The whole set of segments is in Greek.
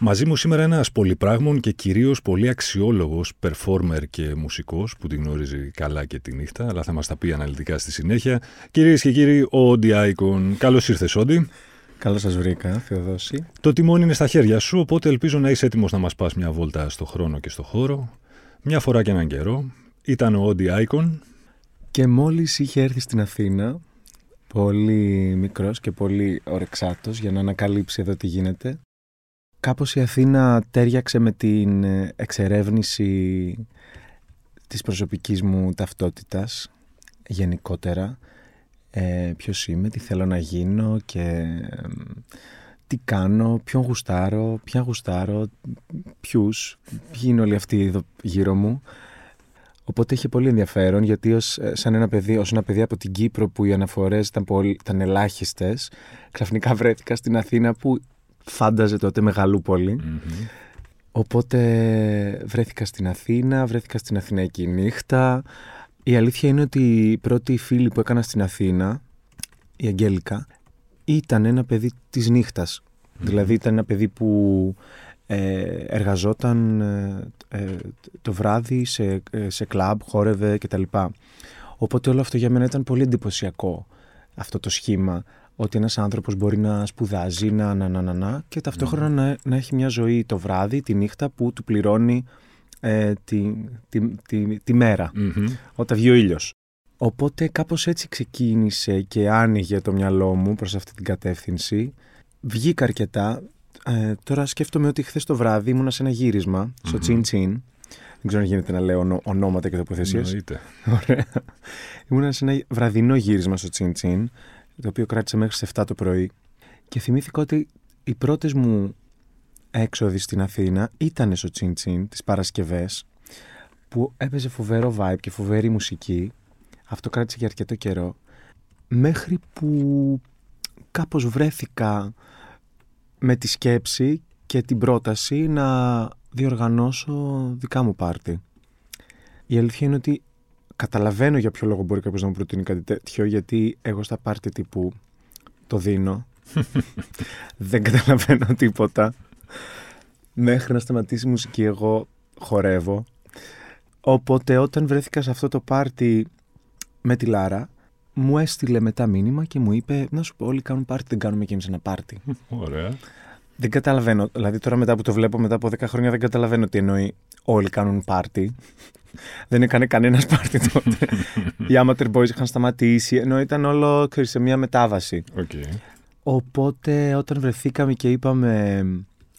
Μαζί μου σήμερα ένας πολυπράγμων και κυρίως πολύ αξιόλογος performer και μουσικός που την γνωρίζει καλά και τη νύχτα, αλλά θα μας τα πει αναλυτικά στη συνέχεια. Κυρίες και κύριοι, ο Όντι Άικον. Καλώς ήρθες, Όντι. Καλώς σας βρήκα, Θεοδόση. Το τιμόνι είναι στα χέρια σου, οπότε ελπίζω να είσαι έτοιμος να μας πας μια βόλτα στο χρόνο και στο χώρο. Μια φορά και έναν καιρό. Ήταν ο Όντι Άικον. Και μόλις είχε έρθει στην Αθήνα, πολύ μικρός και πολύ ορεξάτος για να ανακαλύψει εδώ τι γίνεται. Κάπως η Αθήνα τέριαξε με την εξερεύνηση της προσωπικής μου ταυτότητας γενικότερα. Ε, ποιος είμαι, τι θέλω να γίνω και τι κάνω, ποιον γουστάρω, ποια γουστάρω, ποιους, ποιοι είναι όλοι αυτοί εδώ γύρω μου. Οπότε είχε πολύ ενδιαφέρον γιατί ως, ε, σαν ένα παιδί, ως ένα παιδί από την Κύπρο που οι αναφορές ήταν, πολύ, ήταν ελάχιστες, ξαφνικά βρέθηκα στην Αθήνα που φάνταζε τότε Οπότε βρέθηκα στην Αθήνα, βρέθηκα στην Αθηναϊκή νύχτα. Η αλήθεια είναι ότι η πρώτη φίλη που έκανα στην Αθήνα, η Αγγέλικα, ήταν ένα παιδί της νυχτας Δηλαδή ήταν ένα παιδί που ε, εργαζόταν ε, ε, το βράδυ σε, σε κλαμπ, χόρευε κτλ. Οπότε όλο αυτό για μένα ήταν πολύ εντυπωσιακό αυτό το σχήμα ότι ένας άνθρωπος μπορεί να σπουδάζει, να, να, να, να, και ταυτόχρονα ναι. να, να έχει μια ζωή το βράδυ, τη νύχτα που του πληρώνει ε, τη, τη, τη, τη, μερα όταν βγει ο ήλιος. Οπότε κάπως έτσι ξεκίνησε και άνοιγε το μυαλό μου προς αυτή την κατεύθυνση. Βγήκα αρκετά. Ε, τώρα σκέφτομαι ότι χθες το βράδυ ήμουνα σε ένα γύρισμα στο Τσιν Τσιν. Δεν ξέρω αν γίνεται να λέω ονόματα και τοποθεσίες. Εννοείται. Ωραία. Ήμουνα σε ένα βραδινό γύρισμα στο Τσιν Τσιν το οποίο κράτησε μέχρι τι 7 το πρωί. Και θυμήθηκα ότι οι πρώτες μου έξοδοι στην Αθήνα ήταν στο Τσιν Τσιν, τις Παρασκευές, που έπαιζε φοβερό vibe και φοβερή μουσική. Αυτό κράτησε για αρκετό καιρό. Μέχρι που κάπως βρέθηκα με τη σκέψη και την πρόταση να διοργανώσω δικά μου πάρτι. Η αλήθεια είναι ότι καταλαβαίνω για ποιο λόγο μπορεί κάποιος να μου προτείνει κάτι τέτοιο, γιατί εγώ στα πάρτι τύπου το δίνω. δεν καταλαβαίνω τίποτα. Μέχρι να σταματήσει η μουσική, εγώ χορεύω. Οπότε όταν βρέθηκα σε αυτό το πάρτι με τη Λάρα, μου έστειλε μετά μήνυμα και μου είπε: Να σου πω, όλοι κάνουν πάρτι, δεν κάνουμε κι εμείς ένα πάρτι. Ωραία. Δεν καταλαβαίνω. Δηλαδή, τώρα μετά που το βλέπω μετά από 10 χρόνια, δεν καταλαβαίνω τι εννοεί. Όλοι κάνουν πάρτι δεν έκανε κανένας πάρτι τότε. Οι Amateur Boys είχαν σταματήσει, ενώ ήταν όλο σε μια μετάβαση. Okay. Οπότε όταν βρεθήκαμε και είπαμε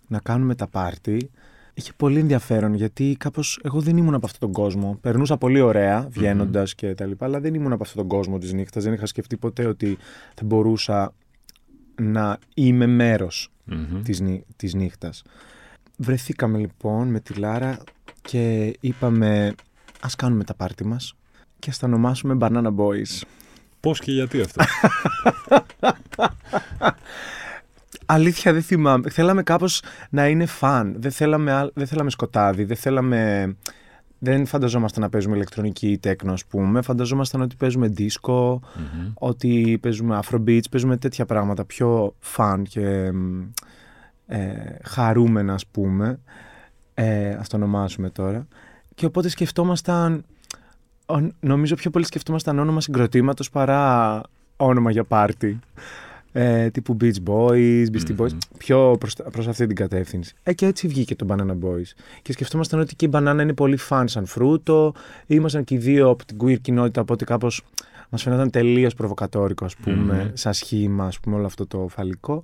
να κάνουμε τα πάρτι, είχε πολύ ενδιαφέρον γιατί κάπως εγώ δεν ήμουν από αυτόν τον κόσμο. Περνούσα πολύ ωραία βγαίνοντας mm-hmm. και τα λοιπά, αλλά δεν ήμουν από αυτόν τον κόσμο της νύχτας. Δεν είχα σκεφτεί ποτέ ότι θα μπορούσα να είμαι μέρος mm-hmm. της, της νύχτας. Βρεθήκαμε λοιπόν με τη Λάρα και είπαμε ας κάνουμε τα πάρτι μας και ας τα ονομάσουμε Banana Boys. Πώς και γιατί αυτό; Αλήθεια δεν θυμάμαι. Θέλαμε κάπως να είναι φαν. Δεν θέλαμε, δεν θέλαμε σκοτάδι. Δεν θέλαμε... Δεν φανταζόμασταν να παίζουμε ηλεκτρονική ή τέκνο, ας πούμε. Φανταζόμασταν ότι παίζουμε δίσκο, ότι παίζουμε afrobeats, παίζουμε τέτοια πράγματα πιο φαν και ε, χαρούμενα, ας πούμε ε, ας το ονομάσουμε τώρα. Και οπότε σκεφτόμασταν, νομίζω πιο πολύ σκεφτόμασταν όνομα συγκροτήματος παρά όνομα για πάρτι. Ε, τύπου Beach Boys, Beastie Boys, πιο προς, προς αυτή την κατεύθυνση. Ε, και έτσι βγήκε το Banana Boys. Και σκεφτόμασταν ότι και η μπανάνα είναι πολύ φαν σαν φρούτο. Ήμασταν και οι δύο από την queer κοινότητα, οπότε κάπως μας φαίνονταν τελείως προβοκατόρικο, ας πούμε, σαν σχήμα, ας πούμε, όλο αυτό το φαλικό.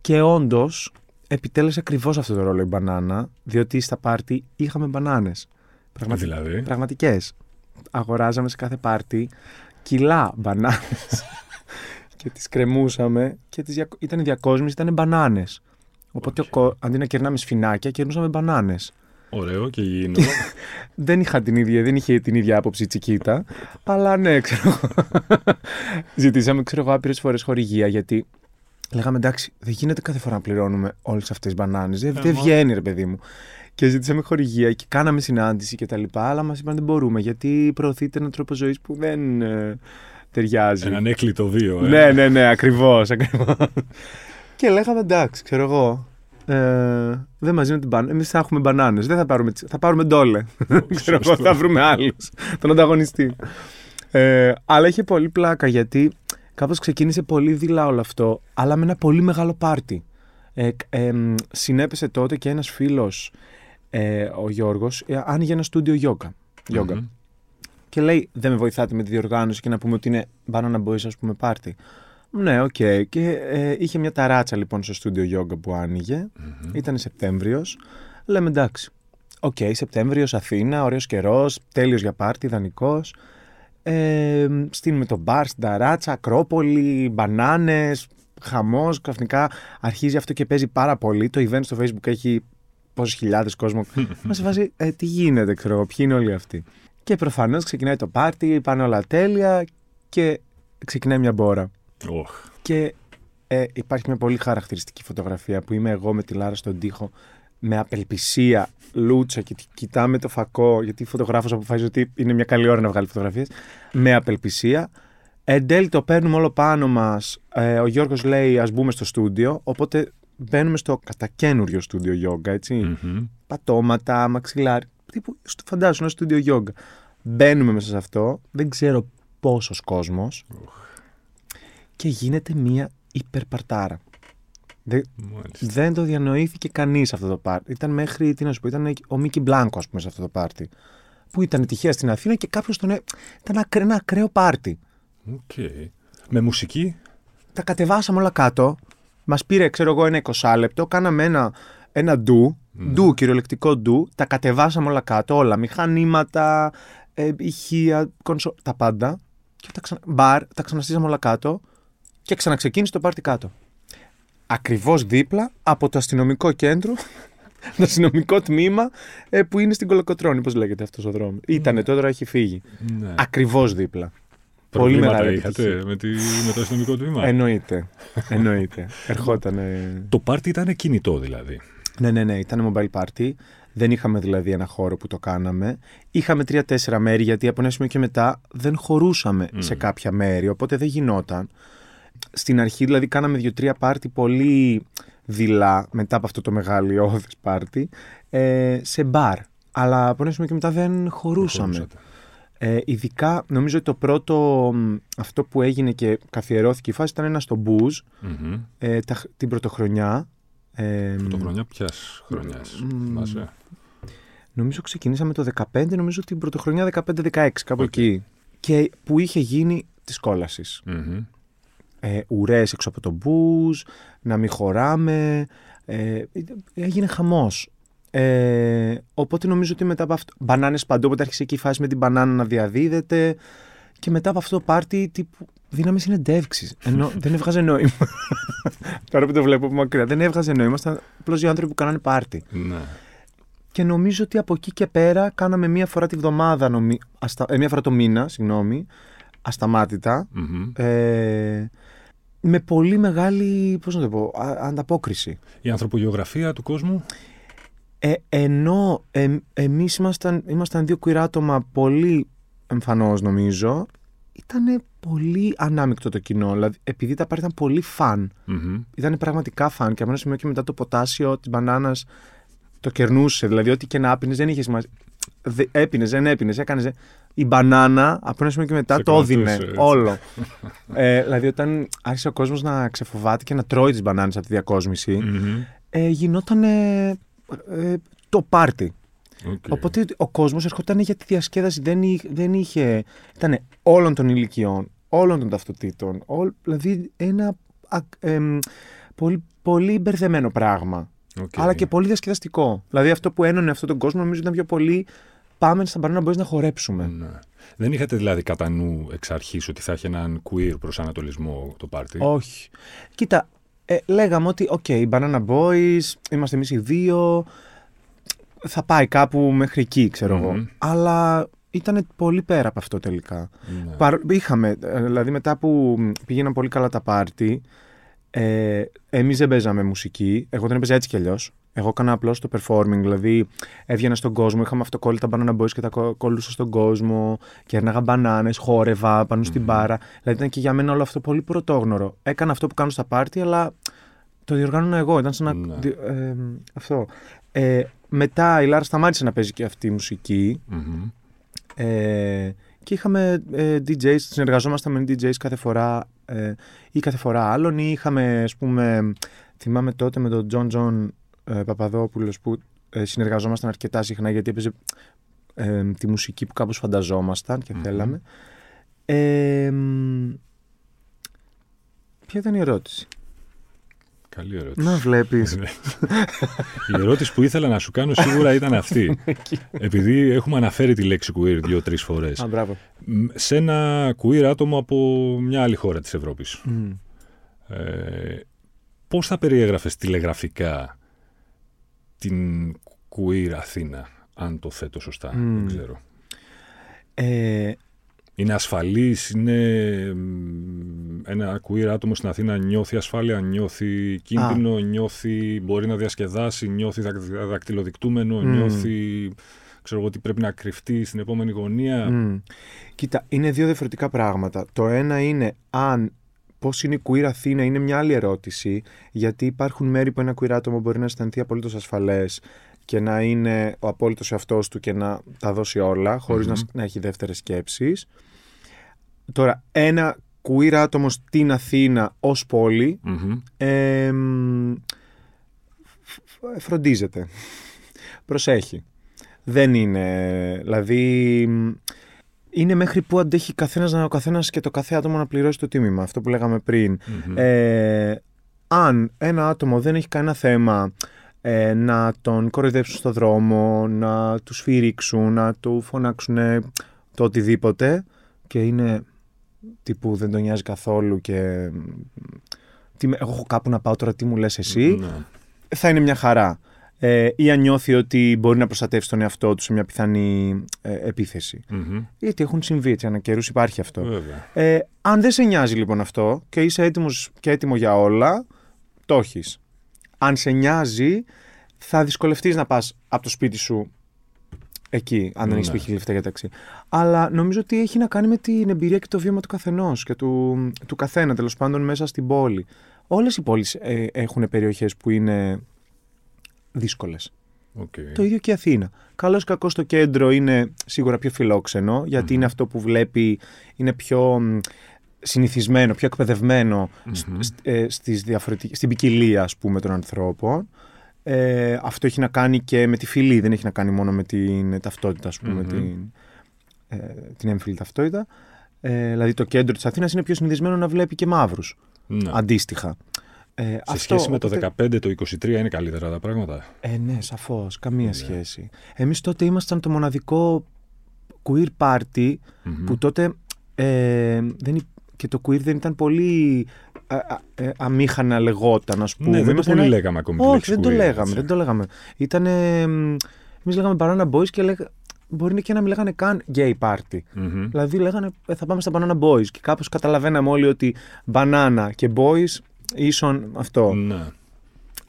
Και όντως, επιτέλεσε ακριβώς αυτό το ρόλο η μπανάνα, διότι στα πάρτι είχαμε μπανάνες. Πραγματι... Δηλαδή; Πραγματικές. Αγοράζαμε σε κάθε πάρτι κιλά μπανάνες. και τις κρεμούσαμε και τις διακο... ήταν διακόσμηση, ήταν μπανάνες. Οπότε okay. αντί να κερνάμε σφινάκια, κερνούσαμε μπανάνες. Ωραίο και υγιεινό. δεν, είχα την ίδια, δεν είχε την ίδια άποψη η Τσικίτα. αλλά ναι, ξέρω εγώ. Ζητήσαμε, ξέρω εγώ, άπειρες φορές χορηγία γιατί λέγαμε εντάξει, δεν γίνεται κάθε φορά να πληρώνουμε όλες αυτές τις μπανάνες. Δεν, δεν βγαίνει, ρε παιδί μου. Και ζητήσαμε χορηγία και κάναμε συνάντηση και τα λοιπά, αλλά μας είπαν δεν μπορούμε γιατί προωθείται ένα τρόπο ζωής που δεν ε, ταιριάζει. Έναν έκλειτο βίο, ε. Ναι, ναι, ναι, ακριβώς. Ακριβώς. και λέγαμε εντάξει, ξέρω εγώ. Ε, δεν μας δίνουν την μπανάνα. Εμείς θα έχουμε μπανάνες. Δεν θα πάρουμε, θα πάρουμε ντόλε. ξέρω εγώ, θα βρούμε άλλους. τον ανταγωνιστή. Ε, αλλά είχε πολύ πλάκα γιατί κάπως ξεκίνησε πολύ δειλά όλο αυτό, αλλά με ένα πολύ μεγάλο πάρτι. Ε, ε, συνέπεσε τότε και ένας φίλος, ε, ο Γιώργος, ε, άνοιγε ένα στούντιο γιόγκα. Και λέει, δεν με βοηθάτε με τη διοργάνωση και να πούμε ότι είναι banana boys, ας πούμε, πάρτι. Ναι, OK. Okay. Και ε, είχε μια ταράτσα λοιπόν στο στούντιο γιόγκα που άνοιγε. Mm-hmm. Ήταν Σεπτέμβριος. Λέμε εντάξει. OK, okay, Σεπτέμβριος, Αθήνα, ωραίος καιρός, τέλειος για πάρτι, ιδανικός. Ε, στήνουμε το μπαρ στην ταράτσα, Ακρόπολη, μπανάνες, χαμός. Ξαφνικά αρχίζει αυτό και παίζει πάρα πολύ. Το event στο Facebook έχει πόσες χιλιάδες κόσμο. Μας βάζει, ε, τι γίνεται, ξέρω εγώ, ποιοι είναι όλοι αυτοί. Και προφανώς ξεκινάει το πάρτι, πάνε όλα τέλεια και ξεκινάει μια μπόρα. Oh. Και ε, υπάρχει μια πολύ χαρακτηριστική φωτογραφία που είμαι εγώ με τη Λάρα στον τοίχο με απελπισία, λούτσα και κοιτάμε το φακό, γιατί ο φωτογράφος αποφάσισε ότι είναι μια καλή ώρα να βγάλει φωτογραφίες. Με απελπισία. Εν τέλει το παίρνουμε όλο πάνω μας. Ε, ο Γιώργος λέει: Α μπούμε στο στούντιο. Οπότε μπαίνουμε στο κατακένουριο στούντιο γιόγκα, έτσι. Mm-hmm. Πατώματα, μαξιλάρι. Τύπου, φαντάζομαι, ένα στούντιο γιόγκα. Μπαίνουμε μέσα σε αυτό. Δεν ξέρω πόσος κόσμος. Και γίνεται μια υπερπαρτάρα. Δεν, δεν το διανοήθηκε κανείς αυτό το πάρτι. Ήταν μέχρι, τι να σου πω, ήταν ο Μίκη Μπλάνκο, ας πούμε, σε αυτό το πάρτι. Που ήταν τυχαία στην Αθήνα και κάποιος τον. Ήταν ένα ακραίο πάρτι. Okay. Με μουσική; Τα κατεβάσαμε όλα κάτω. Μας πήρε, ξέρω εγώ, ένα 20 λεπτό. Κάναμε ένα, ένα ντου. Mm. Ντου, κυριολεκτικό ντου. Τα κατεβάσαμε όλα κάτω. Όλα. Μηχανήματα, ε, ηχεία, κονσο... τα πάντα. Και τα, ξα... Μπαρ, τα ξαναστήσαμε όλα κάτω. Και ξαναξεκίνησε το πάρτι κάτω ακριβώς δίπλα από το αστυνομικό κέντρο, το αστυνομικό τμήμα ε, που είναι στην Κολοκοτρώνη. Πώς λέγεται αυτός ο δρόμος. Ήτανε τώρα, έχει φύγει. Ναι. Ακριβώς δίπλα. Πολύ μεγάλη είχατε με, τη, με το αστυνομικό τμήμα; Εννοείται. Εννοείται. Ερχόταν. Το πάρτι ήταν κινητό δηλαδή. Ναι, ναι, ναι. Ήταν mobile party. Δεν είχαμε δηλαδή ένα χώρο που το κάναμε. Είχαμε τρία-τέσσερα μέρη γιατί από ένα σημείο και μετά δεν χωρούσαμε σε κάποια μέρη. Οπότε δεν γινόταν στην αρχή δηλαδή κάναμε δύο-τρία πάρτι πολύ δειλά μετά από αυτό το μεγαλειώδες πάρτι ε, σε μπαρ. Αλλά από ένα σημείο και μετά δεν χωρούσαμε. Ε, ειδικά νομίζω ότι το πρώτο αυτό που έγινε και καθιερώθηκε η φάση ήταν ένας στο μπουζ ε, την πρωτοχρονιά. Ε, πρωτοχρονιά ποιας χρονιάς, θυμάσαι; Νομίζω ξεκινήσαμε το 15, νομίζω την πρωτοχρονιά 15-16, κάπου εκεί. Και που είχε γίνει της κόλασης ε, ουρές έξω από το μπούς, να μην χωράμε. Ε, έγινε χαμός. Ε, οπότε νομίζω ότι μετά από αυτό. Μπανάνες παντού, οπότε άρχισε εκεί η φάση με την μπανάνα να διαδίδεται. Και μετά από αυτό το πάρτι, τύπου, δίναμε συνεντεύξει. Ενώ δεν έβγαζε νόημα. Τώρα που το βλέπω από μακριά, δεν έβγαζε νόημα. Ήταν απλώς οι άνθρωποι που κάνανε πάρτι. Ναι. Και νομίζω ότι από εκεί και πέρα κάναμε μία φορά τη βδομάδα, νομι... αστα... ε, μία φορά το μήνα, συγγνώμη, ασταμάτητα. Mm-hmm. Ε, με πολύ μεγάλη, πώς να το πω, ανταπόκριση. Η ανθρωπογεωγραφία του κόσμου; Ε, ενώ ε, εμείς ήμασταν, ήμασταν δύο κουιράτομα πολύ εμφανώς νομίζω, ήταν πολύ ανάμεικτο το κοινό. Δηλαδή, επειδή τα πάρει ήταν πολύ φαν. Mm-hmm. Ήταν πραγματικά φαν και από ένα σημείο και μετά το ποτάσιο τη μπανάνας το κερνούσε. Δηλαδή, ό,τι και να άπινες δεν είχες σημασία. Έπινες, δεν έπινες, έκανες η μπανάνα από ένα σημείο και μετά το έδινε όλο. ε, δηλαδή, όταν άρχισε ο κόσμος να ξεφοβάται και να τρώει τις μπανάνες από τη διακόσμηση, mm-hmm. ε, γινόταν ε, το πάρτι. Okay. Οπότε ο κόσμος ερχόταν για τη διασκέδαση. Δεν, δεν είχε. ήταν όλων των ηλικιών, όλων των ταυτοτήτων. Ό, δηλαδή ένα πολύ, πολύ μπερδεμένο πράγμα. Okay. Αλλά και πολύ διασκεδαστικό. Δηλαδή αυτό που ένωνε αυτόν τον κόσμο νομίζω ήταν πιο πολύ πάμε στα μπαρ να μπορείς να χορέψουμε. Ναι. Δεν είχατε δηλαδή κατά νου εξ αρχής ότι θα έχει έναν queer προσανατολισμό το πάρτι; Όχι. Κοίτα, ε, λέγαμε ότι, OK, okay, Banana Boys, είμαστε εμείς οι δύο. θα πάει κάπου μέχρι εκεί, ξέρω Μμμ. εγώ. Αλλά ήταν πολύ πέρα από αυτό τελικά. Ναι. Παρ- είχαμε, ε, δηλαδή μετά που πήγαιναν πολύ καλά τα πάρτι, ε, εμείς δεν παίζαμε μουσική, εγώ δεν έπαιζα έτσι κι αλλιώς. Εγώ έκανα απλώς το performing, δηλαδή έβγαινα στον κόσμο, είχαμε αυτοκόλλητα Banana Boys και τα κο- κόλλουσα στον κόσμο και κέρναγα μπανάνες, χόρευα πάνω στην μπάρα. Δηλαδή ήταν και για μένα όλο αυτό πολύ πρωτόγνωρο. Έκανα αυτό που κάνω στα πάρτι, αλλά το διοργάνωνα εγώ, ήταν σαν να... Ναι. δι- ε, αυτό. Ε, μετά η Λάρα σταμάτησε να παίζει και αυτή η μουσική. Μμμ. Ε, και είχαμε ε, DJs, συνεργαζόμασταν με DJs κάθε φορά ε, ή κάθε φορά άλλον ή είχαμε, ας πούμε, θυμάμαι τότε με τον Τζον Τζον ε, Παπαδόπουλος που ε, συνεργαζόμασταν αρκετά συχνά γιατί έπαιζε ε, τη μουσική που κάπως φανταζόμασταν και Μμμ. θέλαμε. Ε, μ, ποια ήταν η ερώτηση; Καλή ερώτηση. Να βλέπεις. Η ερώτηση που ήθελα να σου κάνω σίγουρα ήταν αυτή. Επειδή έχουμε αναφέρει τη λέξη queer δύο-τρεις φορές. Α, μπράβο. Σε ένα queer άτομο από μια άλλη χώρα της Ευρώπης. Μ. Ε, Πώς θα περιέγραφες τηλεγραφικά την queer Αθήνα, αν το θέτω σωστά, Μμ. δεν ξέρω. Ε, Είναι ασφαλής, είναι μ, ένα queer άτομο στην Αθήνα νιώθει ασφάλεια, νιώθει κίνδυνο, νιώθει μπορεί να διασκεδάσει, νιώθει δακ- δακτυλοδεικτούμενο, Μμ. νιώθει ξέρω εγώ ότι πρέπει να κρυφτεί στην επόμενη γωνία. Μμ. Κοίτα, είναι δύο διαφορετικά πράγματα. Το ένα είναι αν πώς είναι η queer Αθήνα, είναι μια άλλη ερώτηση. Γιατί υπάρχουν μέρη που ένα queer άτομο μπορεί να αισθανθεί απολύτως ασφαλές και να είναι ο απόλυτος εαυτός του και να τα δώσει όλα, χωρίς Μμμ. να, να έχει δεύτερες σκέψεις. Τώρα, ένα queer άτομο στην Αθήνα ως πόλη Μμμ. ε, μ, φ- φροντίζεται. Προσέχει. Δεν είναι. Δηλαδή. μ, Είναι μέχρι που αντέχει καθένας να ο καθένας και το κάθε άτομο να πληρώσει το τίμημα. Αυτό που λέγαμε πριν. Μμμ. Ε, αν ένα άτομο δεν έχει κανένα θέμα ε, να τον κοροϊδέψουν στο δρόμο, να τους σφυρίξουν, να του φωνάξουν το οτιδήποτε και είναι τύπου δεν τον νοιάζει καθόλου και μ, τι, με- εγώ έχω κάπου να πάω τώρα τι μου λες εσύ Ναι. θα είναι μια χαρά ε, ή αν νιώθει ότι μπορεί να προστατεύσει τον εαυτό του σε μια πιθανή ε, επίθεση Μμμ. γιατί έχουν συμβεί έτσι ανά καιρούς υπάρχει αυτό Βέβαια. ε, αν δεν σε νοιάζει λοιπόν αυτό και είσαι έτοιμος και έτοιμο για όλα, το έχεις. Αν σε νοιάζει, θα δυσκολευτείς να πας από το σπίτι σου εκεί, αν δεν Ναι. έχει π.χ. λεφτά για ταξί. Αλλά νομίζω ότι έχει να κάνει με την εμπειρία και το βίωμα του καθενός και του, του καθένα, τέλος πάντων, μέσα στην πόλη. Όλες οι πόλεις ε, έχουν περιοχές που είναι δύσκολες. Οκ. Το ίδιο και η Αθήνα. Καλό ή κακό στο κέντρο είναι σίγουρα πιο φιλόξενο, γιατί είναι αυτό που βλέπει, είναι πιο μ, συνηθισμένο, πιο εκπαιδευμένο σ- Μμμ. σ- ε, στις διαφορετικ- στην ποικιλία ας πούμε των ανθρώπων. Ε, αυτό έχει να κάνει και με τη φυλή, δεν έχει να κάνει μόνο με την ταυτότητα, ας πούμε, Μμμ. την, ε, την έμφυλη ταυτότητα. Ε, δηλαδή το κέντρο της Αθήνας είναι πιο συνηθισμένο να βλέπει και μαύρους, Ναι. αντίστοιχα. Ε, Σε αυτό, σχέση με το οπότε- 15, το 23 είναι καλύτερα τα πράγματα. ε, ναι, σαφώς. Καμία Ναι. σχέση. Εμείς τότε ήμασταν το μοναδικό queer party Μμμ. που τότε ε, δεν, υ- και το queer δεν ήταν πολύ α, α, ε, αμήχανα λεγόταν, ας πούμε. Ναι, δεν το Ήμασταν πολύ ένα- λέγαμε ακόμη. τη Όχι, λέξη δεν το queer, λέγαμε. έτσι. Δεν το λέγαμε. Ήταν. Εμείς λέγαμε Banana Boys και λέγα, μπορεί και να μην λέγανε καν gay party. Μμμ. Δηλαδή λέγανε «Ε, θα πάμε στα Banana Boys και κάπως καταλαβαίναμε όλοι ότι banana και boys ίσον αυτό. Ναι.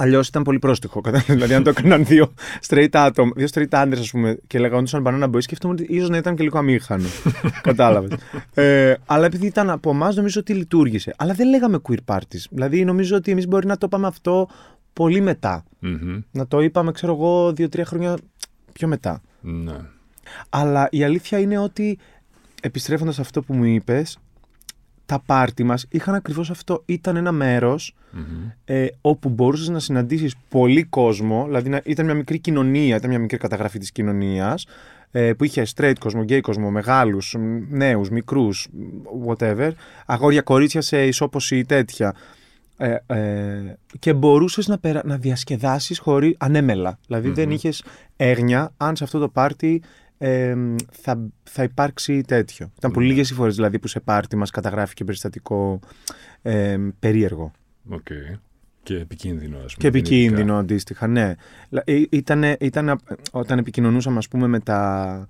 Αλλιώς ήταν πολύ πρόστιχο. κατάλαβες. δηλαδή, αν το έκαναν δύο straight άτομα, δύο straight άντρες, ας πούμε, και λέγονταν banana boy, σκέφτομαι ότι ίσως να ήταν και λίγο αμήχανο. Κατάλαβες. Ε, αλλά επειδή ήταν από εμάς, νομίζω ότι λειτουργήσε. Αλλά δεν λέγαμε queer parties. Δηλαδή, νομίζω ότι εμείς μπορεί να το είπαμε αυτό πολύ μετά. Μμμ. Να το είπαμε, ξέρω εγώ, δύο-τρία χρόνια πιο μετά. Ναι. Αλλά η αλήθεια είναι ότι, επιστρέφοντας σε αυτό που μου είπες, τα πάρτι μας είχαν ακριβώς αυτό. Ήταν ένα μέρος Μμμ. ε, όπου μπορούσες να συναντήσεις πολύ κόσμο, δηλαδή να, ήταν μια μικρή κοινωνία, ήταν μια μικρή καταγραφή της κοινωνίας, ε, που είχε straight κόσμο, gay κόσμο, μεγάλους, μ, νέους, μικρούς, μ, whatever, αγόρια, κορίτσια σε ισόποση τέτοια. Ε, ε, και μπορούσες να, περα... να διασκεδάσεις χωρίς ανέμελα. Δηλαδή δεν Μμμ. είχες έγνοια αν σε αυτό το πάρτι ε, θα, θα υπάρξει τέτοιο. Ήταν πολύ Ναι. λίγες οι φορές δηλαδή που σε πάρτι μας καταγράφηκε περιστατικό ε, περίεργο. Οκ. Και επικίνδυνο, ας πούμε. Και επικίνδυνο δυνητικά. αντίστοιχα, ναι. Ήταν, ήταν, όταν επικοινωνούσαμε, ας πούμε, με τα,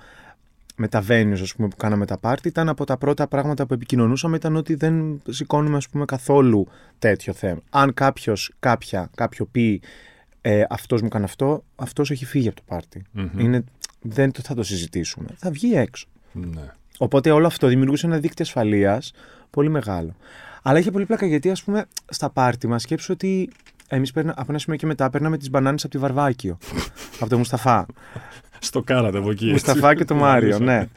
με τα venues, ας πούμε, που κάναμε τα πάρτι, ήταν από τα πρώτα πράγματα που επικοινωνούσαμε ήταν ότι δεν σηκώνουμε, ας πούμε, καθόλου τέτοιο θέμα. Αν κάποιος, κάποια, κάποιο πει ε, αυτός μου κάνει αυτό, αυτός έχει φύγει από το πάρτι. Μμμ. Είναι, δεν το- θα το συζητήσουμε. Θα βγει έξω. Ναι. Οπότε όλο αυτό δημιουργούσε ένα δίκτυο ασφαλείας πολύ μεγάλο. Αλλά είχε πολύ πλάκα γιατί, ας πούμε, στα πάρτι μας σκέψου ότι εμείς από ένα σημείο και μετά παίρναμε τις μπανάνες από τη Βαρβάκιο. από τον Μουσταφά. Στοκάρατε από εκεί. έτσι. Μουσταφά και τον Μάριο, ναι.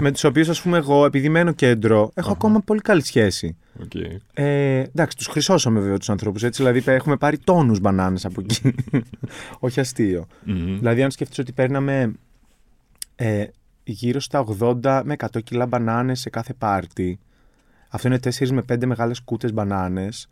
με τους οποίους, ας πούμε, εγώ, επειδή μένω κέντρο, έχω ακόμα πολύ καλή σχέση. Οκ. Ε, εντάξει, τους χρυσώσαμε βέβαια τους ανθρώπους έτσι. Δηλαδή, έχουμε πάρει τόνους μπανάνες από εκεί. Όχι αστείο. Μμμ. Δηλαδή, αν σκεφτείς ότι παίρναμε ε, γύρω στα 80 με 100 κιλά μπανάνες σε κάθε πάρτι. Αυτό είναι 4 με 5 μεγάλες κούτες μπανάνες.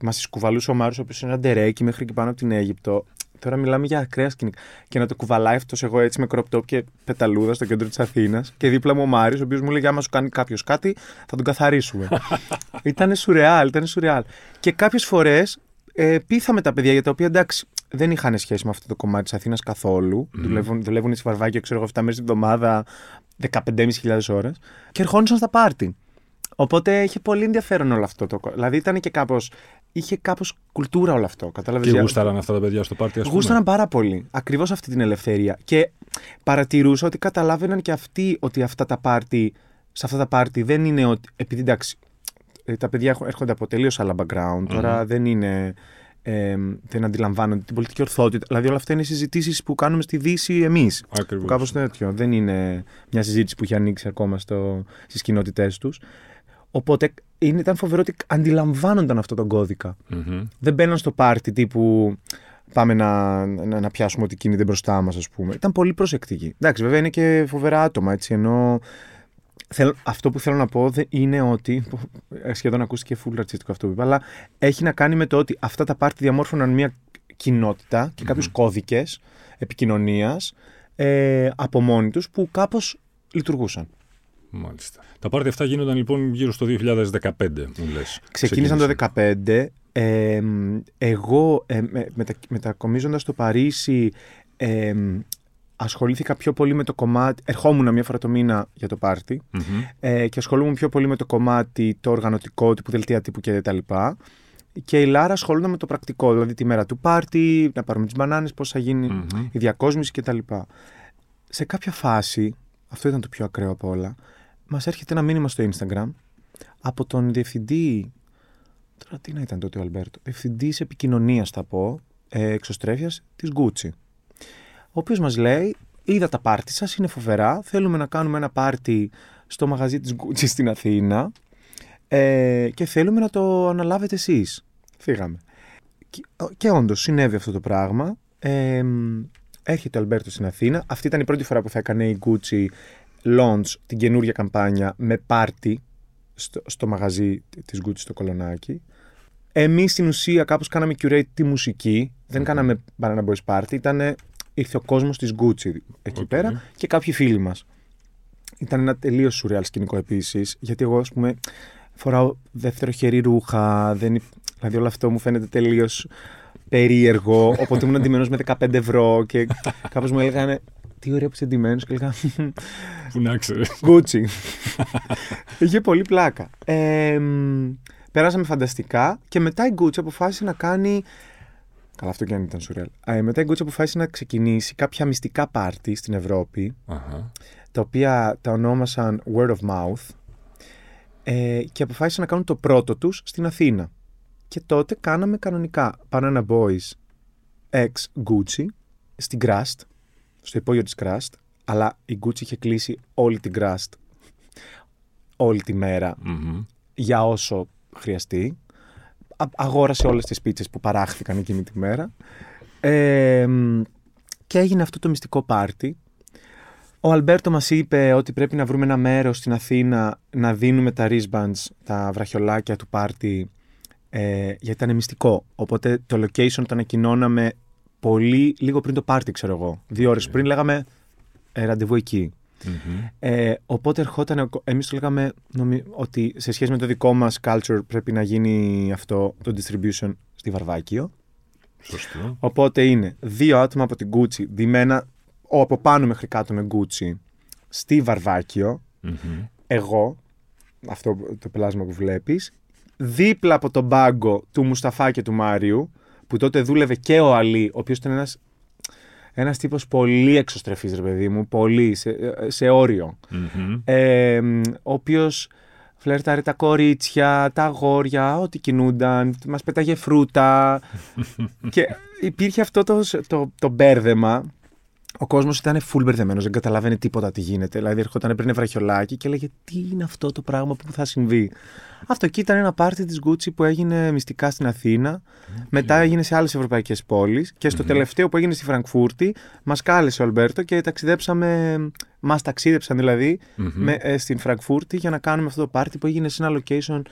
Μας τις κουβαλούσε ο Μάριο, ο οποίος είναι ένα ντερέκι μέχρι και πάνω από την Αίγυπτο. Τώρα μιλάμε για ακραία σκηνικά. Και να το κουβαλάει αυτός εγώ έτσι με crop top και πεταλούδα στο κέντρο της Αθήνας. Και δίπλα μου ο Μάριο, ο οποίος μου λέει: Άμα σου κάνει κάποιος κάτι, θα τον καθαρίσουμε. ήταν σουρεάλ, ήταν σουρεάλ. Και κάποιες φορές ε, πείθαμε τα παιδιά για τα οποία εντάξει δεν είχαν σχέση με αυτό το κομμάτι της Αθήνας καθόλου. Δουλεύουν, δουλεύουν στη Βαρβάκια, ξέρω εγώ, 7 μέρες την εβδομάδα, 15.500 ώρες. Και ερχόντουσαν στα πάρτι. Οπότε είχε πολύ ενδιαφέρον όλο αυτό. Το, κο- δηλαδή ήταν και κάπως. Είχε κάπως κουλτούρα όλο αυτό. Κατάλαβες. Και γούσταραν αυτά τα παιδιά στο πάρτι, ας πούμε. Γούσταραν πάρα πολύ. Ακριβώς αυτή την ελευθερία. Και παρατηρούσα ότι καταλάβαιναν και αυτοί ότι αυτά τα πάρτι, σε αυτά τα πάρτι δεν είναι ότι. Επειδή εντάξει, ε, τα παιδιά έχουν- έρχονται από τελείως άλλα background. Τώρα δεν είναι. Ε, δεν αντιλαμβάνονται την πολιτική ορθότητα. Δηλαδή, όλα αυτά είναι συζητήσεις που κάνουμε στη Δύση εμείς. Ακριβώς. Που κάπως τέτοιο. Δεν είναι μια συζήτηση που έχει ανοίξει ακόμα στις κοινότητές τους. Οπότε είναι, ήταν φοβερό ότι αντιλαμβάνονταν αυτόν τον κώδικα. Μμμ. Δεν μπαίναν στο πάρτι τύπου πάμε να, να, να πιάσουμε ό,τι κινείται μπροστά μας, ας πούμε. Ήταν πολύ προσεκτικοί. Εντάξει, βέβαια είναι και φοβερά άτομα, έτσι. Ενώ θέλω, αυτό που θέλω να πω δεν είναι ότι. Σχεδόν ακούστηκε full ρατσιστικό αυτό που είπα, αλλά έχει να κάνει με το ότι αυτά τα πάρτι διαμόρφωναν μια κοινότητα και κάποιους κώδικες επικοινωνίας ε, από μόνοι τους που κάπως λειτουργούσαν. Μάλιστα. Τα πάρτι αυτά γίνονταν λοιπόν γύρω στο 2015, μου λες. Ξεκίνησαν το 2015. Ε, εγώ ε, με, μετα, μετακομίζοντας στο Παρίσι ε, ασχολήθηκα πιο πολύ με το κομμάτι, ερχόμουν μία φορά το μήνα για το πάρτι ε, και ασχολούμουν πιο πολύ με το κομμάτι το οργανωτικό, τύπου δελτία τύπου και τα λοιπά. Και η Λάρα ασχολούνταν με το πρακτικό, δηλαδή τη μέρα του πάρτι, να πάρουμε τις μπανάνες, πώς θα γίνει Μμμ. η διακόσμηση και τα λοιπά. Σε κάποια φάση, αυτό ήταν το πιο ακραίο από όλα, μας έρχεται ένα μήνυμα στο Instagram από τον διευθυντή. Τώρα τι να ήταν τότε ο Αλμπέρτο. Διευθυντής επικοινωνίας, θα πω, ε, εξωστρέφειας της Gucci. Ο οποίος μας λέει: Είδα τα πάρτι σας, είναι φοβερά. Θέλουμε να κάνουμε ένα πάρτι στο μαγαζί της Gucci στην Αθήνα ε, και θέλουμε να το αναλάβετε εσείς. Φύγαμε. Και, και όντως συνέβη αυτό το πράγμα. Ε, έρχεται ο Αλμπέρτος στην Αθήνα. Αυτή ήταν η πρώτη φορά που θα έκανε η Gucci launch την καινούργια καμπάνια με πάρτι στο, στο μαγαζί της Gucci στο Κολονάκι. Εμείς στην ουσία κάπως κάναμε curate τη μουσική. Δεν κάναμε Banana Boys Party. Ήτανε, ήρθε ο κόσμος της Gucci εκεί Οκ. πέρα και κάποιοι φίλοι μας. Ήταν ένα τελείως σουρεάλ σκηνικό επίσης. Γιατί εγώ, ας πούμε, φοράω δεύτερο χέρι ρούχα. Δεν, υ- δηλαδή όλο αυτό μου φαίνεται τελείως περίεργο. Οπότε ήμουν αντιμένος με 15 ευρώ και κάπως μου έλεγαν τι ωραία που είσαι εντυμένος και έλεγα Πού να ξέρεις. Gucci. Είχε πολύ πλάκα. Ε, μ, πέρασαμε φανταστικά και μετά η Gucci αποφάσισε να κάνει. Καλά, αυτό και αν ήταν σουρεάλ. Ε, μετά η Gucci αποφάσισε να ξεκινήσει κάποια μυστικά πάρτι στην Ευρώπη, Αχα. τα οποία τα ονόμασαν Word of Mouth ε, και αποφάσισαν να κάνουν το πρώτο τους στην Αθήνα. Και τότε κάναμε κανονικά Banana Boys ex Gucci στην Crust, στο υπόγειο της Crust, αλλά η Gucci είχε κλείσει όλη την Crust όλη τη μέρα Μμμ. για όσο χρειαστεί. Α- αγόρασε όλες τις πίτσες που παράχθηκαν εκείνη τη μέρα. Ε, μ, και έγινε αυτό το μυστικό πάρτι. Ο Αλμπέρτο μας είπε ότι πρέπει να βρούμε ένα μέρος στην Αθήνα να δίνουμε τα wristbands, τα βραχιολάκια του πάρτι, ε, γιατί ήταν μυστικό. Οπότε το location το ανακοινώναμε πολύ λίγο πριν το πάρτι, ξέρω εγώ. Δύο ώρες πριν λέγαμε ε, ραντεβού εκεί. Μμμ. Ε, οπότε ερχόταν, ο- εμείς το λέγαμε νομι- ότι σε σχέση με το δικό μας culture πρέπει να γίνει αυτό το distribution στη Βαρβάκιο. Σωστό. Οπότε είναι δύο άτομα από την Gucci, διμένα ο, από πάνω μέχρι κάτω με Gucci, στη Βαρβάκιο. Μμμ. Εγώ, αυτό το πλάσμα που βλέπεις, δίπλα από τον πάγκο του Μουσταφά και του Μάριου, που τότε δούλευε και ο Αλή, ο οποίος ήταν ένας, ένας τύπος πολύ εξωστρεφής, ρε παιδί μου, πολύ, σε, σε όριο. Μμμ. Ε, μ, ο οποίος φλερτάρε τα κορίτσια, τα αγόρια, ό,τι κινούνταν, μας πέταγε φρούτα και υπήρχε αυτό το, το, το μπέρδεμα. Ο κόσμος ήταν full μπερδεμένος, δεν καταλαβαίνει τίποτα τι γίνεται. Δηλαδή, ερχόταν, έπαιρνε βραχιολάκι και έλεγε Τι είναι αυτό το πράγμα που θα συμβεί; Αυτό εκεί ήταν ένα πάρτι της Gucci που έγινε μυστικά στην Αθήνα. Μετά έγινε σε άλλες ευρωπαϊκές πόλεις. Και στο τελευταίο που έγινε στη Φραγκφούρτη, μας κάλεσε ο Αλμπέρτο και ταξιδέψαμε. Μας ταξίδεψαν δηλαδή Μμμ. με, ε, στην Φραγκφούρτη για να κάνουμε αυτό το πάρτι που έγινε σε ένα location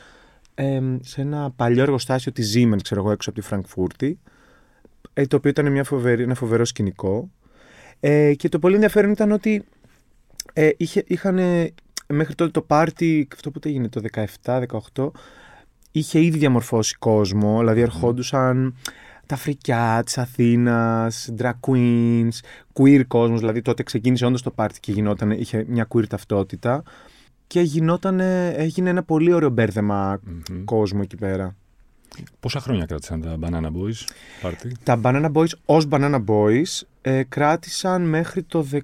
ε, σε ένα παλιό εργοστάσιο της Siemens, ξέρω εγώ, έξω από τη Φραγκφούρτη. Ε, το οποίο ήταν μια φοβερή, ένα φοβερό σκηνικό. Ε, και το πολύ ενδιαφέρον ήταν ότι ε, είχε, είχαν μέχρι τότε το πάρτι, αυτό που έγινε το 17-18, είχε ήδη διαμορφώσει κόσμο, δηλαδή ερχόντουσαν τα φρικιά της Αθήνας, drag queens, queer κόσμος, δηλαδή τότε ξεκίνησε όντως το πάρτι και γινόταν, είχε μια queer ταυτότητα και γινόταν, έγινε ένα πολύ ωραίο μπέρδεμα Μμμ. κόσμου εκεί πέρα. Πόσα χρόνια κράτησαν τα Banana Boys πάρτι; Τα Banana Boys ως Banana Boys ε, κράτησαν μέχρι το, δε...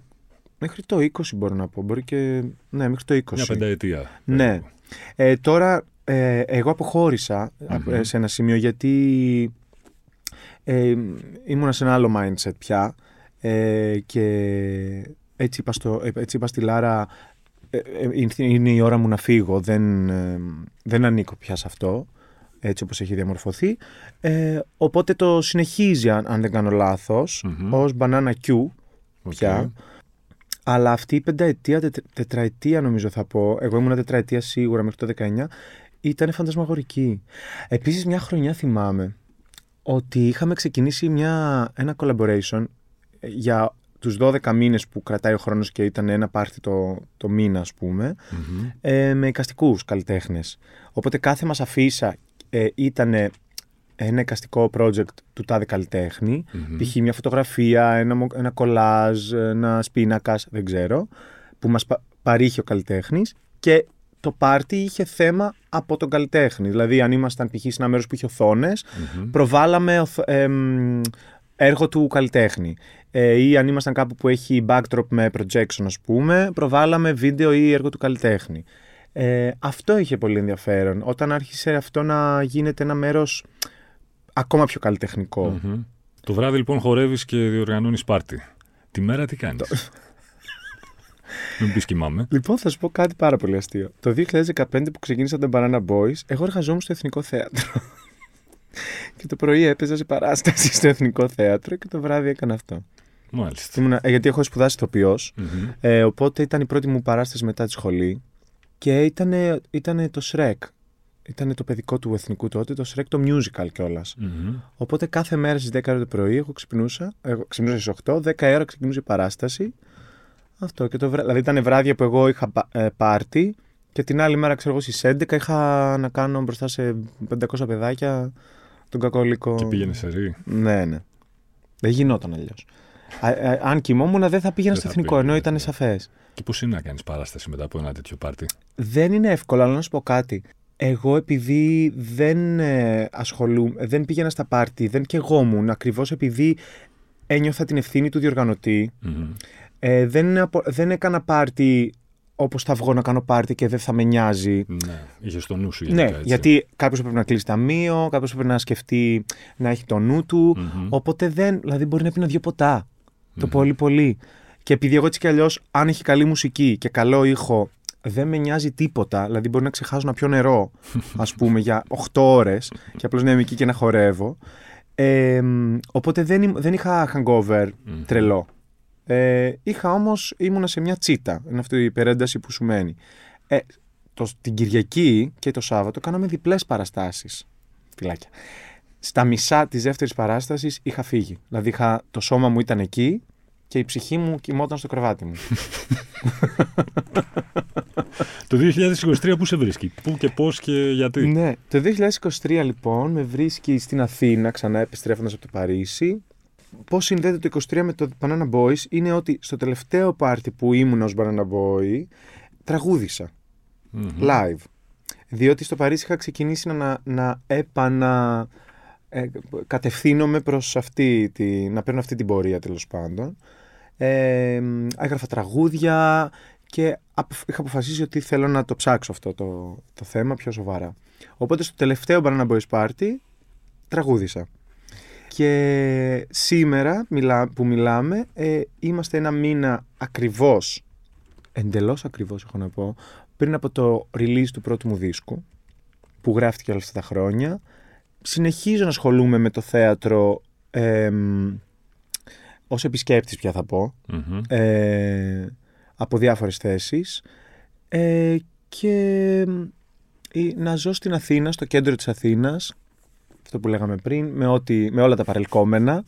μέχρι το 20 μπορώ να πω. Μπορεί και... Ναι, μέχρι το 20. Μια πενταετία. Ναι. περίπου. Ε, τώρα, ε, εγώ αποχώρησα Μμμ. ε, σε ένα σημείο γιατί ε, ήμουνα σε ένα άλλο mindset πια ε, και έτσι είπα, στο, ε, έτσι είπα στη Λάρα ε, ε, ήρθε- είναι η ώρα μου να φύγω, δεν, ε, δεν ανήκω πια σε αυτό έτσι όπως έχει διαμορφωθεί ε, οπότε το συνεχίζει αν, αν δεν κάνω λάθος Μμμ. ως Banana Q OK. πια. Αλλά αυτή η πενταετία, τετ, τετραετία νομίζω θα πω, εγώ ήμουν τετραετία σίγουρα μέχρι το 19, ήταν φαντασμαγορική. Επίσης μια χρονιά θυμάμαι ότι είχαμε ξεκινήσει μια, ένα collaboration ε, για τους 12 μήνες που κρατάει ο χρόνος και ήταν ένα πάρτι το, το μήνα ας πούμε, Μμμ. ε, με εικαστικούς καλλιτέχνες. Οπότε κάθε μας αφίσα ε, ήταν ένα εικαστικό project του τάδε καλλιτέχνη, Μμμ. π.χ. μια φωτογραφία, ένα, μο- ένα κολάζ, ένα πίνακα, δεν ξέρω, που μας πα- παρήχε ο καλλιτέχνης και το πάρτι είχε θέμα από τον καλλιτέχνη. Δηλαδή, αν ήμασταν π.χ. σε ένα μέρος που είχε οθόνες, Μμμ. προβάλαμε οθ- εμ, έργο του καλλιτέχνη. Ε, ή αν ήμασταν κάπου που έχει backdrop με projection, ας πούμε, προβάλαμε βίντεο ή έργο του καλλιτέχνη. Ε, αυτό είχε πολύ ενδιαφέρον. Όταν άρχισε αυτό να γίνεται ένα μέρος ακόμα πιο καλλιτεχνικό. Μμμ. Το βράδυ λοιπόν χορεύεις και διοργανώνεις πάρτι. Τη μέρα τι κάνεις; Μην πεις κοιμάμαι. Λοιπόν, θα σου πω κάτι πάρα πολύ αστείο. Το 2015 που ξεκίνησα τον Banana Boys, εγώ εργαζόμουν στο Εθνικό Θέατρο. και το πρωί έπαιζα σε παράσταση στο Εθνικό Θέατρο και το βράδυ έκανα αυτό. Μάλιστα. Ήμουνα, ε, γιατί έχω σπουδάσει ηθοποιός, Μμμ. ε, οπότε ήταν η πρώτη μου παράσταση μετά τη σχολή και ήταν ήτανε το Shrek. Ήταν το παιδικό του εθνικού τότε, το Shrek το musical κιόλας. Μμμ. Οπότε κάθε μέρα στις 10 ώρα το πρωί εγώ ξυπνούσα, εγώ ξυπνούσα στις 8, 10 ώρα ξεκινούσε η παράσταση. Αυτό και το βράδυ. Δηλαδή ήταν βράδια που εγώ είχα πα- ε, πάρτι και την άλλη μέρα, ξέρω εγώ, στις 11 είχα να κάνω μπροστά σε 500 παιδάκια τον κακόλικο. Και πήγαινε σε ρί. Ναι, ναι. Δεν γινόταν αλλιώς. Αν κοιμόμουν, δεν θα πήγαινα Δεν στο θα εθνικό, ενώ πήγαινες, ήταν ναι. σαφές. Και πώς είναι να κάνεις παράσταση μετά από ένα τέτοιο πάρτι; Δεν είναι εύκολο, αλλά να σου πω κάτι. Εγώ επειδή δεν ε, ασχολούμαι, δεν πήγαινα στα πάρτι, δεν κεγόμουν, ακριβώς επειδή ένιωθα την ευθύνη του διοργανωτή, Μμμ. ε, δεν, απο- δεν έκανα πάρτι όπως θα βγω να κάνω πάρτι και δεν θα με νοιάζει. Ναι, είχες στο νου σου Ναι, γενικά, έτσι. γιατί κάποιος πρέπει να κλείσει ταμείο, κάποιος πρέπει να σκεφτεί να έχει το νου του. Μμμ. Οπότε δεν. Δηλαδή μπορεί να πει δύο ποτά. Το Μμμ. πολύ πολύ. Και επειδή εγώ έτσι κι αλλιώς, αν έχει καλή μουσική και καλό ήχο, δεν με νοιάζει τίποτα. Δηλαδή μπορεί να ξεχάσω να πιω νερό, ας πούμε, για 8 ώρες και απλώς να είμαι εκεί και να χορεύω. Ε, μ, οπότε δεν, ήμ- δεν είχα hangover Μμμ. τρελό. Ε, είχα όμως, ήμουνα σε μια τσίτα. Είναι αυτή η υπερένταση που σου μένει. Ε, το, την Κυριακή και το Σάββατο κάναμε διπλές παραστάσεις. Φυλάκια. Στα μισά της δεύτερης παράστασης είχα φύγει. Δηλαδή είχα, το σώμα μου ήταν εκεί και η ψυχή μου κοιμόταν στο κρεβάτι μου. Το 2023 πού σε βρίσκει, πού και πώς και γιατί; Ναι, το 2023 λοιπόν με βρίσκει στην Αθήνα ξανά επιστρέφοντας από το Παρίσι. Πώς συνδέεται το 23 με το Banana Boys; Είναι ότι στο τελευταίο πάρτι που ήμουν ως Banana Boy τραγούδισα live. Διότι στο Παρίσι είχα ξεκινήσει να, να έπανα ε, κατευθύνομαι προς αυτή, τη, να παίρνω αυτή την πορεία τέλος πάντων. Ε, έγραφα τραγούδια και είχα αποφασίσει ότι θέλω να το ψάξω αυτό το, το θέμα πιο σοβαρά. Οπότε στο τελευταίο Banana Boys Party τραγούδισα. Και σήμερα που μιλάμε ε, είμαστε ένα μήνα ακριβώς, εντελώς ακριβώς έχω να πω, πριν από το release του πρώτου μου δίσκου που γράφτηκε όλα αυτά τα χρόνια συνεχίζω να ασχολούμαι με το θέατρο ε, ως επισκέπτης πια θα πω ε, από διάφορες θέσεις. Ε, και να ζω στην Αθήνα, στο κέντρο της Αθήνας αυτό που λέγαμε πριν, με, ό,τι, με όλα τα παρελκόμενα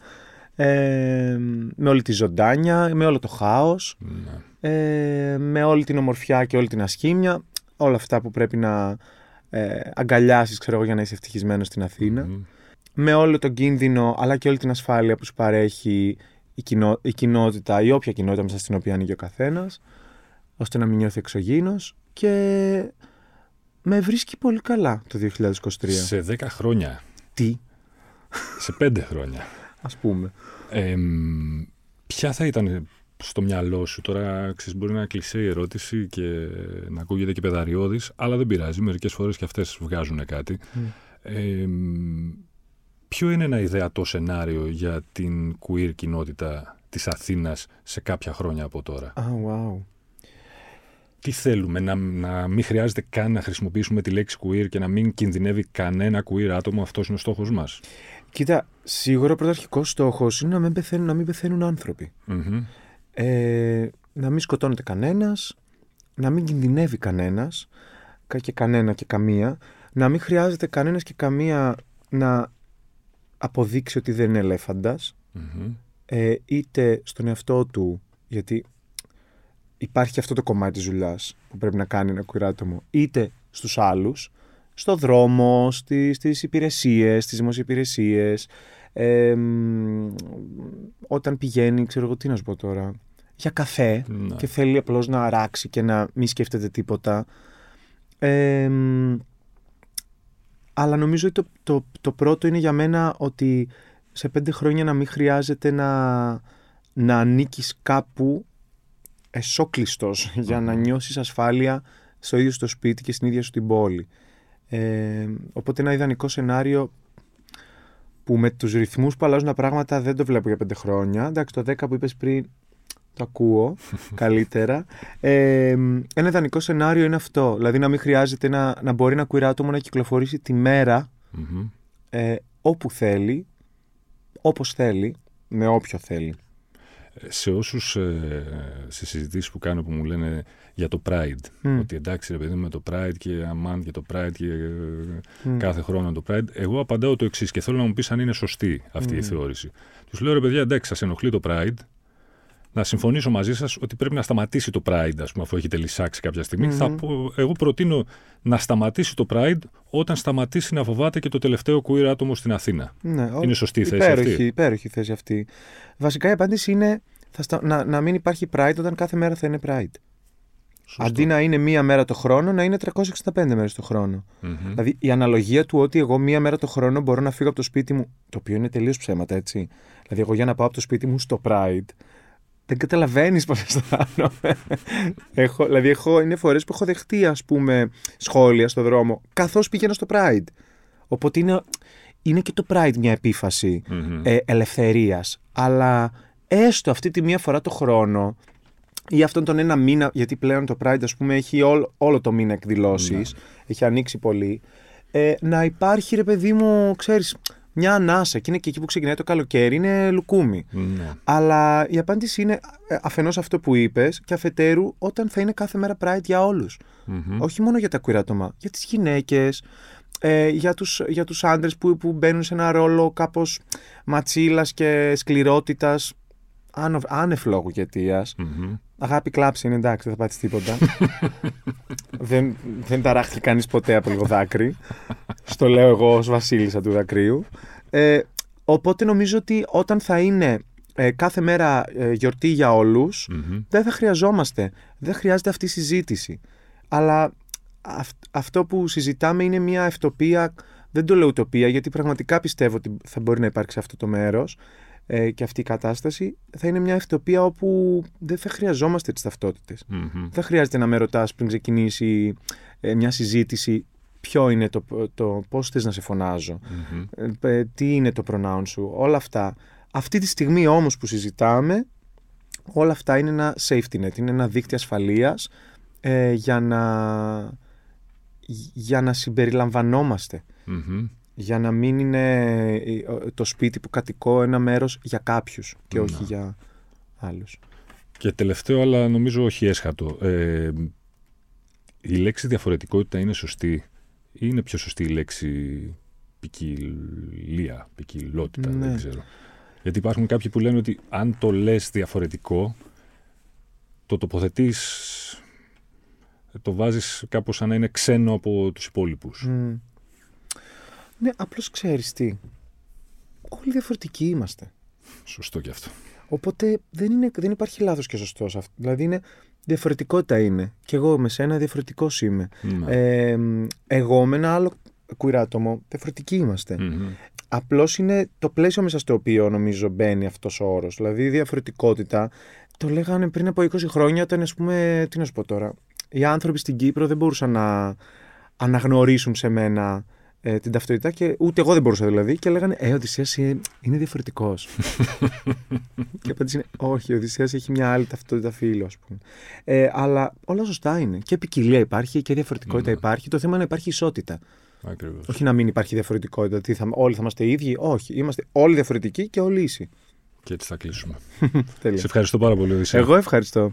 ε, με όλη τη ζωντάνια, με όλο το χάος ναι. ε, με όλη την ομορφιά και όλη την ασχήμια όλα αυτά που πρέπει να, ε, αγκαλιάσεις ξέρω εγώ για να είσαι ευτυχισμένος στην αθηνα με όλο τον κίνδυνο αλλά και όλη την ασφάλεια που σου παρέχει η, κοινό, η κοινότητα ή όποια κοινότητα μέσα στην οποία ανοίγει ο καθένας ώστε να μην νιώθει εξωγήινος και με βρίσκει πολύ καλά το 2023. Σε 10 χρόνια. Τι; Σε 5 χρόνια. Ας πούμε. Ε, ποια θα ήταν στο μυαλό σου. Τώρα ξέρεις, μπορεί να κλεισέ η ερώτηση και να ακούγεται και πεδαριώδης, αλλά δεν πειράζει. Μερικές φορές και αυτές βγάζουν κάτι. Ε, ποιο είναι ένα ιδεατό σενάριο για την queer κοινότητα της Αθήνας σε κάποια χρόνια από τώρα; Oh, wow. Τι θέλουμε, να, να μην χρειάζεται καν να χρησιμοποιήσουμε τη λέξη queer και να μην κινδυνεύει κανένα queer άτομο, αυτός είναι ο στόχος μας; Κοίτα, σίγουρα ο πρωταρχικός στόχος είναι να μην πεθαίνουν, να μην πεθαίνουν άνθρωποι. Ε, να μην σκοτώνεται κανένας, να μην κινδυνεύει κανένας και κανένα και καμία, να μην χρειάζεται κανένας και καμία να αποδείξει ότι δεν είναι ελέφαντας, ε, είτε στον εαυτό του, γιατί υπάρχει αυτό το κομμάτι της ζουλάς που πρέπει να κάνει ένα κουράτομο, είτε στους άλλους, στο δρόμο, στις, στις υπηρεσίες, στις δημοσιοπηρεσίες, όταν πηγαίνει, ξέρω εγώ τι να σου πω τώρα, για καφέ ναι. και θέλει απλώς να αράξει και να μην σκέφτεται τίποτα. Αλλά νομίζω ότι το, το, το πρώτο είναι για μένα ότι σε πέντε χρόνια να μην χρειάζεται να, να ανήκεις κάπου εσόκλειστος για να νιώσεις ασφάλεια στο ίδιο στο σπίτι και στην ίδια σου την πόλη. Ε, οπότε ένα ιδανικό σενάριο που με τους ρυθμούς που αλλάζουν τα πράγματα δεν το βλέπω για πέντε χρόνια. Εντάξει, το 10 που είπες πριν το ακούω καλύτερα. Ε, ένα ιδανικό σενάριο είναι αυτό. Δηλαδή να μην χρειάζεται να, να μπορεί ένα queer άτομο να κυκλοφορήσει τη μερα ε, όπου θέλει, όπως θέλει, με όποιο θέλει σε όσους ε, σε συζητήσεις που κάνω που μου λένε για το Pride. Ότι εντάξει, ρε παιδί με το Pride και αμάν και το Pride και ε, κάθε χρόνο το Pride. Εγώ απαντάω το εξής και θέλω να μου πεις αν είναι σωστή αυτή η θεώρηση. Τους λέω ρε παιδιά, εντάξει, σας ενοχλεί το Pride. Να συμφωνήσω μαζί σας ότι πρέπει να σταματήσει το Pride, ας πούμε, αφού έχετε λησάξει κάποια Θα πω, εγώ προτείνω να σταματήσει το Pride όταν σταματήσει να φοβάται και το τελευταίο queer άτομο στην Αθήνα. Ναι, είναι σωστή η θέση υπέροχη, αυτή; Υπέροχη θέση αυτή. Βασικά η απάντηση είναι θα να, να μην υπάρχει Pride όταν κάθε μέρα θα είναι Pride. Σωστό. Αντί να είναι μία μέρα το χρόνο, να είναι 365 μέρες το χρόνο. Δηλαδή η αναλογία του ότι εγώ μία μέρα το χρόνο μπορώ να φύγω από το σπίτι μου. Το οποίο είναι τελείως ψέματα, έτσι. Δηλαδή, εγώ για να πάω από το σπίτι μου στο Pride, δεν καταλαβαίνεις πώς αισθάνομαι. έχω, δηλαδή, έχω, είναι φορές που έχω δεχτεί, ας πούμε, σχόλια στο δρόμο, καθώς πηγαίνω στο Pride. Οπότε είναι, είναι και το Pride μια επιφαση ε, ελευθερίας. Αλλά έστω αυτή τη μία φορά το χρόνο ή αυτόν τον ένα μήνα, γιατί πλέον το Pride ας πούμε έχει όλο το μήνα εκδηλώσεις, ναι. έχει ανοίξει πολύ, ε, να υπάρχει ρε παιδί μου, ξέρεις, μια ανάσα και είναι και εκεί που ξεκινάει το καλοκαίρι, είναι λουκούμι. Ναι. Αλλά η απάντηση είναι ε, αφενός αυτό που είπες και αφετέρου όταν θα είναι κάθε μέρα Pride για ολους Όχι μόνο για τα queer άτομα, για τις γυναίκες, ε, για, τους, για τους άντρες που, που μπαίνουν σε ένα ρόλο κάπως ματσίλας και σκληρότητας άνευ λόγου και αιτίας. Αγάπη κλάψη είναι εντάξει, δεν θα πάθει τίποτα. δεν, δεν ταράχτηκε κανείς ποτέ από λίγο δάκρυ. Στο λέω εγώ ως βασίλισσα του δακρύου. Ε, οπότε νομίζω ότι όταν θα είναι ε, κάθε μέρα ε, γιορτή για ολους δεν θα χρειαζόμαστε. Δεν χρειάζεται αυτή η συζήτηση. Αλλά αυτό που συζητάμε είναι μια ευτοπία, δεν το λέω ουτοπία, γιατί πραγματικά πιστεύω ότι θα μπορεί να υπάρξει αυτό το μέρος ε, και αυτή η κατάσταση, θα είναι μια ευτοπία όπου δεν θα χρειαζόμαστε τις ταυτότητες. Δεν χρειάζεται να με ρωτάς πριν ξεκινήσει ε, μια συζήτηση ποιο είναι το, το πώς θες να σε φωναζω ε, τι είναι το pronoun σου, όλα αυτά. Αυτή τη στιγμή όμως που συζητάμε, όλα αυτά είναι ένα safety net, είναι ένα δίκτυο ασφαλείας για να για να συμπεριλαμβανομαστε Για να μην είναι το σπίτι που κατοικώ ένα μέρος για κάποιους και όχι ναι. για άλλους. Και τελευταίο, αλλά νομίζω όχι έσχατο. Ε, η λέξη διαφορετικότητα είναι σωστή; Ή είναι πιο σωστή η λέξη ποικιλία, ποικιλότητα, δεν ναι. ξέρω. Γιατί υπάρχουν κάποιοι που λένε ότι αν το λες διαφορετικό, το τοποθετείς το βάζεις κάπως σαν να είναι ξένο από τους υπόλοιπους. Ναι, απλώς ξέρεις τι. Όλοι διαφορετικοί είμαστε. Σωστό και αυτό. Οπότε δεν, είναι, δεν υπάρχει λάθος και σωστός. Δηλαδή είναι, διαφορετικότητα είναι. Και εγώ με σένα διαφορετικός είμαι. Ε, εγώ με ένα άλλο κουιράτομο διαφορετικοί είμαστε. Απλώς είναι το πλαίσιο μέσα στο οποίο νομίζω μπαίνει αυτός ο όρος. Δηλαδή η διαφορετικότητα το λέγανε πριν από 20 χρόνια όταν ας πούμε, τι να σου πω τώρα, οι άνθρωποι στην Κύπρο δεν μπορούσαν να αναγνωρίσουν σε μένα ε, την ταυτότητα και ούτε εγώ δεν μπορούσα δηλαδή και λέγανε «Ε, ο Οδυσσέας είναι διαφορετικός». και η απάντηση είναι «Όχι, ο Οδυσσέας έχει μια άλλη ταυτότητα φίλου, ας πούμε». Ε, αλλά όλα σωστά είναι. Και ποικιλία υπάρχει και διαφορετικότητα ναι. υπάρχει. Το θέμα είναι να υπάρχει ισότητα. Ακριβώς. Όχι να μην υπάρχει διαφορετικότητα. Τι θα, όλοι θα είμαστε ίδιοι. Όχι. Είμαστε όλοι διαφορετικοί και όλοι ίσοι. Και έτσι θα κλείσουμε. Σε ευχαριστώ πάρα πολύ, Οδυσσέα. Εγώ ευχαριστώ.